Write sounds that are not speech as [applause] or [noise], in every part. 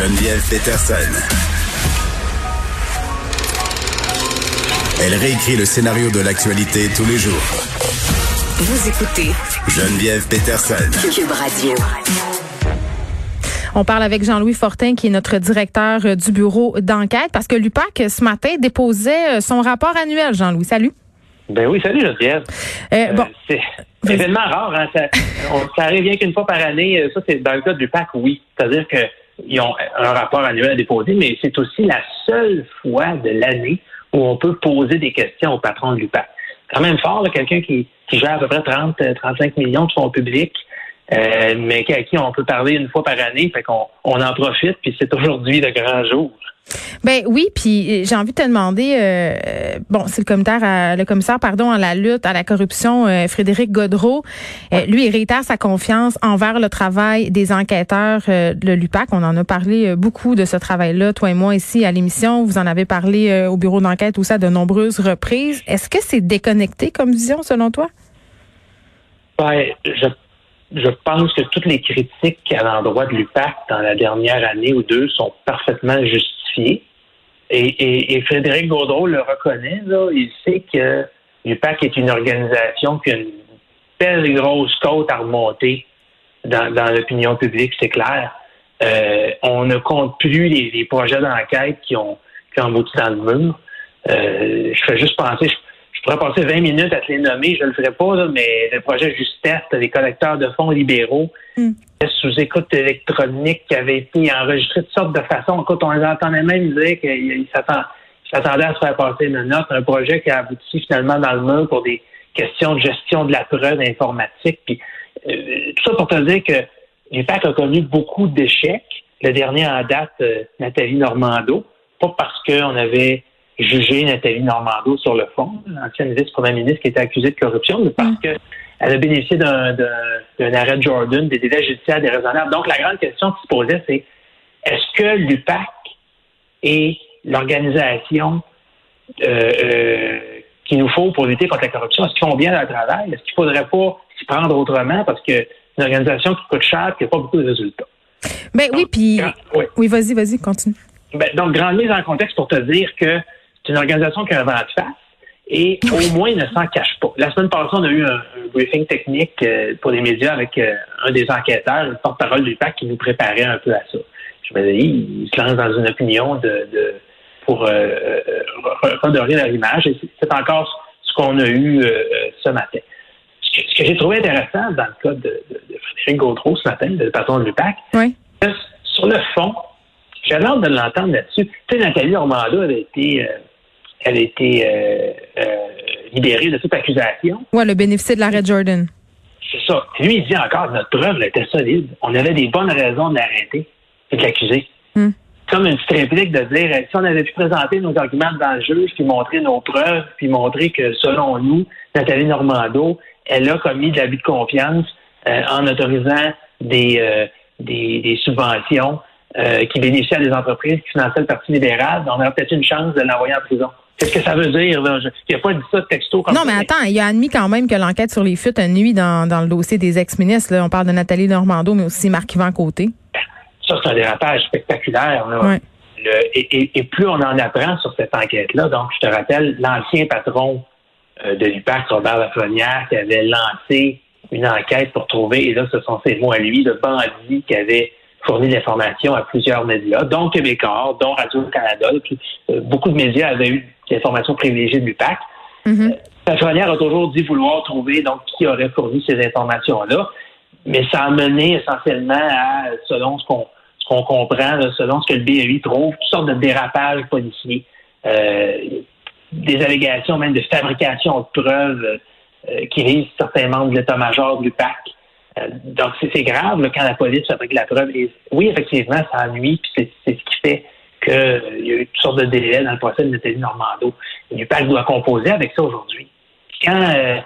Geneviève Peterson. Elle réécrit le scénario de l'actualité tous les jours. Vous écoutez Geneviève Peterson. Cube Radio. On parle avec Jean-Louis Fortin, qui est notre directeur euh, du bureau d'enquête, parce que l'UPAC, ce matin, déposait euh, son rapport annuel. Jean-Louis, salut. Ben oui, salut Geneviève. Euh, bon. c'est un événement rare. Hein? Ça, on, ça arrive bien qu'une fois par année. Ça, c'est dans le cas du PAC, oui. C'est-à-dire qu'ils ont un rapport annuel à déposer, mais c'est aussi la seule fois de l'année où on peut poser des questions au patron de l'UPAC. Quand même fort, quelqu'un qui, qui gère à peu près 30, 35 millions de fonds publics, euh, mais à qui on peut parler une fois par année, fait qu'on on en profite, puis c'est aujourd'hui le grand jour. Ben oui, puis j'ai envie de te demander, euh, bon, c'est le commissaire, à, le commissaire, pardon, à la lutte à la corruption, euh, Frédéric Godreau. Euh, lui, il réitère sa confiance envers le travail des enquêteurs euh, de l'UPAC. On en a parlé beaucoup de ce travail-là, toi et moi ici à l'émission. Vous en avez parlé au bureau d'enquête ou ça de nombreuses reprises. Est-ce que c'est déconnecté comme vision selon toi? Ben, je je pense que toutes les critiques à l'endroit de l'UPAC dans la dernière année ou deux sont parfaitement justifiées. Et, et, Frédéric Gaudreau le reconnaît, là, il sait que l'UPAC est une organisation qui a une belle et grosse côte à remonter dans, dans l'opinion publique, c'est clair. Euh, on ne compte plus les, les projets d'enquête qui ont, qui ont abouti dans le mur. Euh, je fais juste penser, je, je pourrais passer 20 minutes à te les nommer, je ne le ferai pas, là, mais le projet Justesse, les collecteurs de fonds libéraux, Mm. sous écoute électronique qui avait été enregistré de sortes de façons. Écoute, on les entendait même dire qu'ils s'attendaient à se faire passer une note, un projet qui a abouti finalement dans le mur pour des questions de gestion de la preuve informatique. Puis, euh, tout ça pour te dire que l'UPAC a connu beaucoup d'échecs. Le dernier en date, euh, Nathalie Normando, pas parce qu'on avait jugé Nathalie Normando sur le fond, l'ancienne vice-première ministre qui était accusée de corruption, mais parce que elle a bénéficié d'un, arrêt de Jordan, des délais judiciaires déraisonnables. Donc, la grande question qui se posait, c'est est-ce que l'UPAC et l'organisation euh, euh, qu'il nous faut pour lutter contre la corruption, est-ce qu'ils font bien leur travail? Est-ce qu'il ne faudrait pas s'y prendre autrement parce que une organisation qui coûte cher et qui n'a pas beaucoup de résultats? Ben oui, puis. Oui, vas-y, vas-y, continue. Ben, donc, grande mise en contexte pour te dire que c'est une organisation qui a un vent de face et au moins ne s'en cache pas. La semaine passée, on a eu un, un briefing technique euh, pour les médias avec euh, un des enquêteurs, le porte-parole du PAC, qui nous préparait un peu à ça. Je me dis, il, il se lance dans une opinion de, de pour euh, re- redorer leur image et c'est- encore ce qu'on a eu ce matin. Ce que, j'ai trouvé intéressant dans le cas de, de, de Frédéric Gaudreau ce matin, le patron de l'UPAC, Oui. que sur le fond, j'avais hâte de l'entendre là-dessus. Tu sais, Nathalie Normando avait été, elle a été euh, euh, libérée de toute accusation. Ouais, le bénéfice de l'arrêt Jordan. C'est ça. Lui, il dit encore, notre preuve était solide. On avait des bonnes raisons de l'arrêter et de l'accuser. Hmm. Comme une petite réplique de dire, si on avait pu présenter nos arguments devant le juge, puis montrer nos preuves, puis montrer que, selon nous, Nathalie Normando, elle a commis de l'abus de confiance euh, en autorisant des, euh, des, des subventions euh, qui bénéficiaient à des entreprises qui finançaient le Parti libéral, on aurait peut-être une chance de l'envoyer en prison. Qu'est-ce que ça veut dire? Là? Je- Il n'a pas dit ça de texto comme Non, mais attends, il a admis quand même que l'enquête sur les fuites a nuit dans, dans le dossier des ex-ministres. On parle de Nathalie Normando, mais aussi Marc-Yvan Côté. Ça, c'est un dérapage spectaculaire. là. Ouais. Le- et, et- et plus on en apprend sur cette enquête-là, donc je te rappelle, l'ancien patron euh, de l'UPAC, Robert Lafrenière, qui avait lancé une enquête pour trouver, et là, ce sont ses mots à lui, le bandit qui avait fourni l'information à plusieurs médias, dont Québécois, dont Radio-Canada. puis, euh, beaucoup de médias avaient eu des informations privilégiées de l'UPAC. Mhm. Lafrenière a toujours dit vouloir trouver donc qui aurait fourni ces informations-là, mais ça a mené essentiellement à, selon ce qu'on ce qu'on comprend, là, selon ce que le BEI trouve, toutes sortes de dérapages policiers, euh, des allégations même de fabrication de preuves euh, qui visent certains membres de l'état-major de l'UPAC. Euh, donc, c'est grave là, quand la police fabrique la preuve. Et oui, effectivement, ça ennuie, puis c'est ce qui fait qu'il y a eu toutes sortes de délais dans le procès de Nathalie Normando. L'UPAC doit composer avec ça aujourd'hui. Quand euh,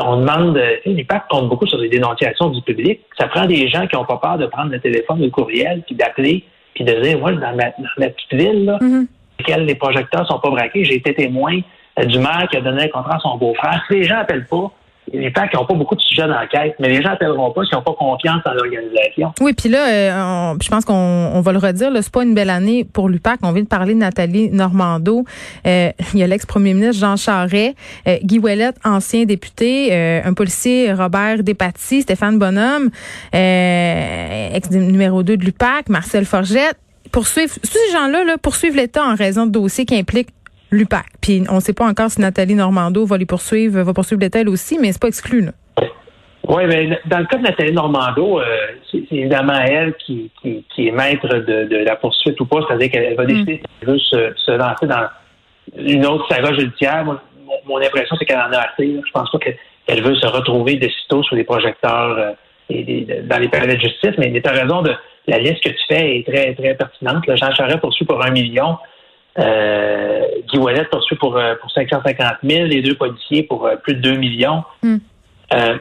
on demande, l'UPAC compte beaucoup sur les dénonciations du public, ça prend des gens qui n'ont pas peur de prendre le téléphone ou le courriel, puis d'appeler, puis de dire, moi, dans ma, petite ville, là, mm les projecteurs sont pas braqués, j'ai été témoin euh, du maire qui a donné un contrat à son beau-frère. Si les gens n'appellent pas, les PAC n'ont pas beaucoup de sujets d'enquête, mais les gens n'appelleront pas s'ils n'ont pas confiance en l'organisation. Oui, puis là, euh, je pense qu'on va le redire, c'est pas une belle année pour l'UPAC. On vient de parler de Nathalie Normando. Euh, [laughs] il y a l'ex-premier ministre Jean Charest, euh, Guy Ouellet, ancien député, un policier Robert Despatie, Stéphane Bonhomme, ex-numéro 2 de l'UPAC, Marcel Forgette. Poursuivre, tous ces gens-là là, poursuivent l'État en raison de dossiers qui impliquent l'UPAC. Puis on ne sait pas encore si Nathalie Normando va les poursuivre, va poursuivre l'État aussi, mais c'est pas exclu. Là. Oui, mais dans le cas de Nathalie Normando, euh, c'est évidemment elle qui, qui, est maître de, la poursuite ou pas, c'est-à-dire qu'elle va mm. décider de se, lancer dans une autre saga judiciaire. mon, impression, c'est qu'elle en a assez. Je pense pas qu'elle veut se retrouver de sitôt sur les projecteurs euh, et, dans les palais de justice, mais tu as raison de la liste que tu fais est très, très pertinente. Le Jean Charest poursuit pour un million. Euh, Guy Wallet poursuit pour, euh, pour 550 000, les deux policiers pour euh, plus de 2 millions. Hmm. Euh,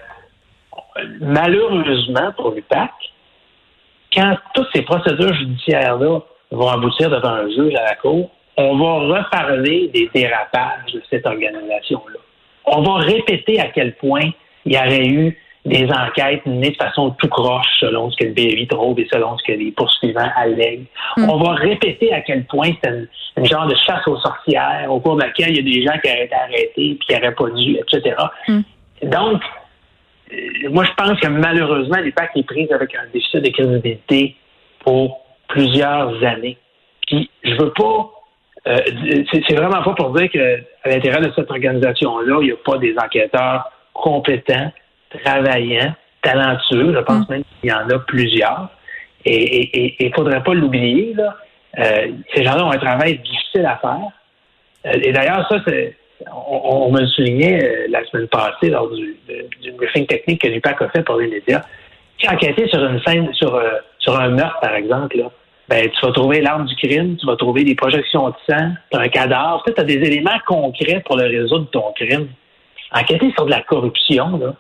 malheureusement pour l'UPAC, quand toutes ces procédures judiciaires-là vont aboutir devant un juge à la Cour, on va reparler des dérapages de cette organisation-là. On va répéter à quel point il y aurait eu des enquêtes menées de façon tout croche selon ce que le BAI trouve et selon ce que les poursuivants allèguent. Hmm. On va répéter à quel point c'est une, genre de chasse aux sorcières au cours de laquelle il y a des gens qui auraient été arrêtés puis qui n'auraient pas dû, etc. Hmm. Donc, euh, moi, je pense que malheureusement, l'IPAC est prise avec un déficit de crédibilité pour plusieurs années. Puis, je veux pas euh, c'est vraiment pas pour dire qu'à l'intérieur de cette organisation-là, il n'y a pas des enquêteurs compétents travaillant, talentueux. Je pense mm. même qu'il y en a plusieurs. Et il ne faudrait pas l'oublier. Là. Euh, ces gens-là ont un travail difficile à faire. Euh, et d'ailleurs, ça, c'est, on, me le soulignait euh, la semaine passée lors du, briefing technique que l'UPAC a fait pour les médias. Tu enquêter sur une scène, sur, sur un meurtre, par exemple, là, ben, tu vas trouver l'arme du crime, tu vas trouver des projections de sang, tu as un cadavre, tu as des éléments concrets pour le résoudre ton crime. Enquêter sur de la corruption, là,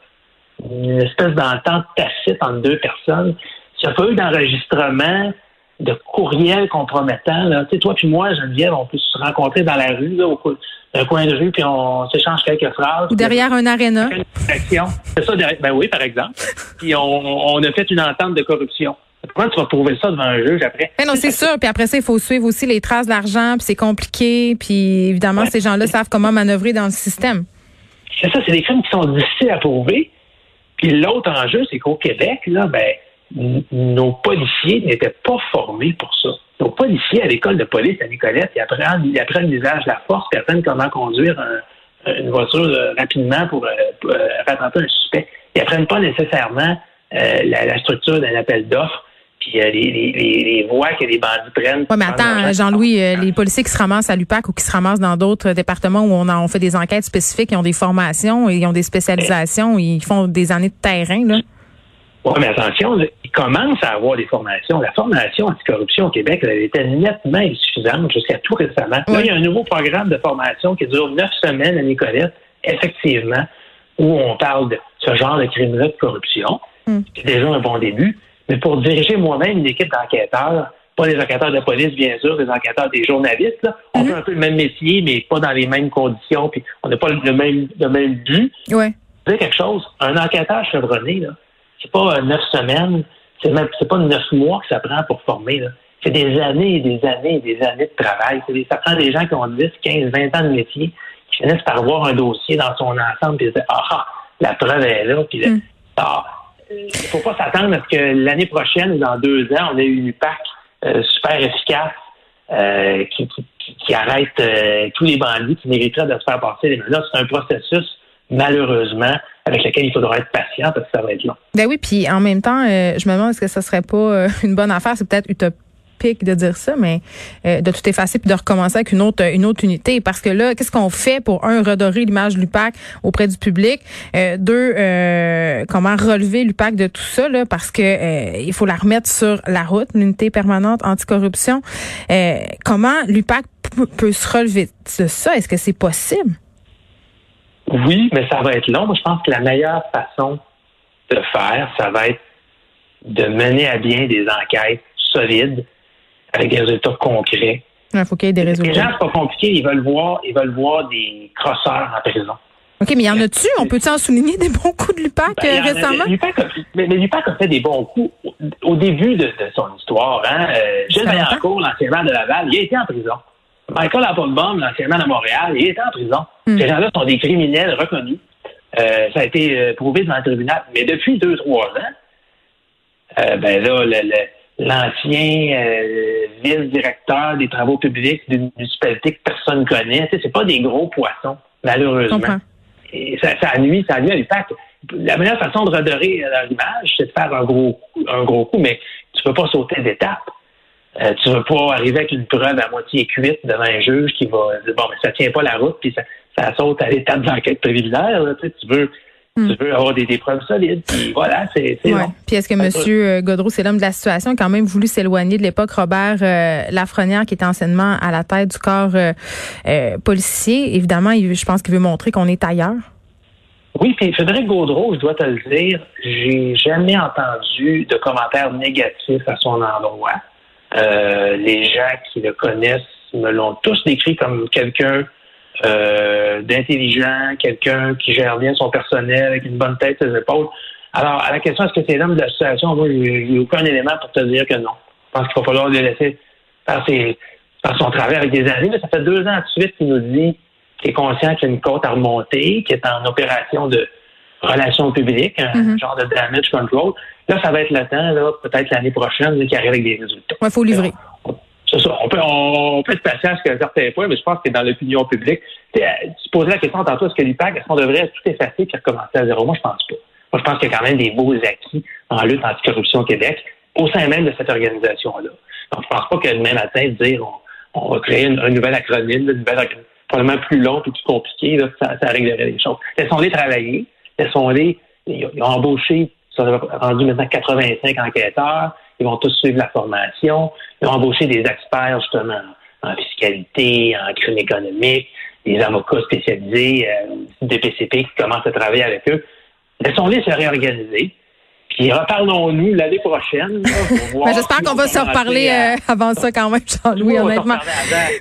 une espèce d'entente tacite entre deux personnes. S'il n'y a pas eu d'enregistrement de courriel compromettant, là, tu sais, toi puis moi, Geneviève, on peut se rencontrer dans la rue, là, au d'un coin de rue, puis on s'échange quelques phrases. Ou derrière un aréna. C'est ça, ben oui, par exemple. puis on, a fait une entente de corruption. Pourquoi tu vas prouver ça devant un juge après? non, c'est sûr. Puis après ça, il faut suivre aussi les traces d'argent, puis c'est compliqué. Puis évidemment, ces gens-là savent comment manœuvrer dans le système. C'est ça, c'est des crimes qui sont difficiles à prouver. Puis l'autre enjeu, c'est qu'au Québec, là, ben, nos policiers n'étaient pas formés pour ça. Nos policiers à l'école de police à Nicolette, ils apprennent, ils apprennent l'usage de la force, ils apprennent comment conduire une voiture euh, rapidement pour, euh, euh, rattraper un suspect. Ils apprennent pas nécessairement la, la, structure d'un appel d'offres puis euh, les, les, les, voies que les bandits prennent. Oui, mais attends, Jean-Louis, euh, les policiers qui se ramassent à l'UPAC ou qui se ramassent dans d'autres départements où on, a, on fait des enquêtes spécifiques, ils ont des formations, ils ont des spécialisations, ils font des années de terrain, là. Oui, mais attention, ils commencent à avoir des formations. La formation anticorruption au Québec, elle était nettement insuffisante jusqu'à tout récemment. Là, il y a un nouveau programme de formation qui dure neuf semaines à Nicolette, effectivement, où on parle de ce genre de crimes-là de corruption. Hmm. C'est déjà un bon début. Mais pour diriger moi-même une équipe d'enquêteurs, pas des enquêteurs de police, bien sûr, des enquêteurs, des journalistes, là. on fait mhm. un peu le même métier, mais pas dans les mêmes conditions, puis on n'a pas le même, le même but. Ouais. Vous quelque chose, un enquêteur chevronné, là, c'est pas neuf semaines, c'est même c'est pas neuf mois que ça prend pour former. Là. C'est des années et des années et des années de travail. Des, ça prend des gens qui ont 10, 15, 20 ans de métier, qui finissent par voir un dossier dans son ensemble, puis se ah, ah, la preuve est là, puis mm. ah, il ne faut pas s'attendre à ce que l'année prochaine ou dans deux ans, on ait une UPAC euh, super efficace euh, qui, arrête euh, tous les bandits qui mériteraient de se faire passer les menaces. C'est un processus, malheureusement, avec lequel il faudra être patient parce que ça va être long. Ben oui, puis en même temps, je me demande est-ce que ce serait pas une bonne affaire, c'est peut-être de dire ça, mais euh, de tout effacer puis de recommencer avec une autre une autre unité. Parce que là, qu'est-ce qu'on fait pour un redorer l'image de l'UPAC auprès du public, euh, deux euh, comment relever l'UPAC de tout ça là, parce que il faut la remettre sur la route, l'unité permanente anticorruption. comment l'UPAC peut se relever de ça? Est-ce que c'est possible? Oui, mais ça va être long. Je pense que la meilleure façon de faire, ça va être de mener à bien des enquêtes solides avec des résultats concrets. Il faut qu'il y ait des résultats. Les gens, c'est pas compliqué. Ils veulent voir, ils veulent voir des crosseurs en prison. OK, mais il y en a-tu? On peut-tu en souligner des bons coups de l'UPAC ben, euh, récemment? A, mais, l'UPAC a fait des bons coups au, début de, son histoire. Hein? Euh, Gilles Vaillancourt, l'ancien maire de Laval, il a été en prison. Michael Applebaum, l'ancien maire de Montréal, il a été en prison. Hmm. Ces gens-là sont des criminels reconnus. Euh, ça a été euh, prouvé devant le tribunal. Mais depuis deux, trois ans, ben là, l'ancien euh, vice-directeur des travaux publics d'une municipalité que personne ne connaît, c'est pas des gros poissons, malheureusement. Et ça, ça nuit, ça nuit à l'UPAC. La meilleure façon de redorer leur image, c'est de faire un gros coup, un gros coup, mais tu peux pas sauter d'étape. Euh, tu veux pas arriver avec une preuve à moitié cuite devant un juge qui va dire bon mais ça tient pas la route puis ça, ça saute à l'étape d'enquête préliminaire. tu, tu veux. Tu veux avoir des, preuves solides. Puis voilà, c'est ouais. Puis est-ce que M. Godreau, c'est l'homme de la situation, a quand même voulu s'éloigner de l'époque Robert euh, Lafrenière, qui était anciennement à la tête du corps euh, euh, policier? Évidemment, je pense qu'il veut montrer qu'on est ailleurs. Oui, puis Frédéric Gaudreau, je dois te le dire, j'ai jamais entendu de commentaires négatifs à son endroit. les gens qui le connaissent me l'ont tous décrit comme quelqu'un euh, d'intelligent, quelqu'un qui gère bien son personnel avec une bonne tête ses épaules. Alors, à la question est-ce que c'est l'homme de la situation, moi, j'ai aucun élément pour te dire que non. Je pense qu'il va falloir le laisser faire, ses, son travail avec des années. Mais ça fait deux ans de suite qu'il nous dit qu'il est conscient qu'il y a une côte à remonter, qu'il est en opération de relations publiques, un mm-hmm. genre de damage control. Là, ça va être le temps, là, peut-être l'année prochaine, qu'il arrive avec des résultats. Il faut livrer. C'est ça. On peut, on, peut être patient jusqu'à un certain point, mais je pense que dans l'opinion publique, tu posais la question tantôt, est-ce que l'IPAC, est-ce qu'on devrait tout effacer et recommencer à zéro? Moi, je pense pas. Moi, je pense qu'il y a quand même des beaux acquis en lutte anticorruption au Québec, au sein même de cette organisation-là. Donc, je pense pas que demain matin, dire on, va créer un nouvel acronyme, une nouvelle probablement plus long et plus compliqué, là, ça, ça réglerait les choses. Laissons-les travailler, laissons-les, ils, ont embauché, ils sont rendus maintenant 85 enquêteurs, ils vont tous suivre la formation. Ils ont embauché des experts, justement, en fiscalité, en crime économique, des avocats spécialisés, euh, des PCP qui commencent à travailler avec eux. Laissons-les se réorganiser. Puis reparlons-nous l'année prochaine. [laughs] J'espère qu'on va se reparler euh, avant ça quand même, Jean-Louis, honnêtement.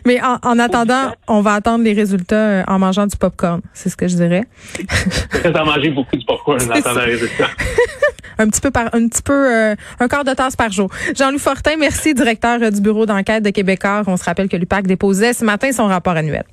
Mais en, attendant, on va attendre les résultats euh, en mangeant du popcorn. C'est ce que je dirais. [laughs] C'est en manger beaucoup du popcorn en attendant les résultats. [laughs] un petit peu par un petit peu euh, un quart de tasse par jour. Jean-Louis Fortin, merci, directeur du bureau d'enquête de Québécois. On se rappelle que l'UPAC déposait ce matin son rapport annuel.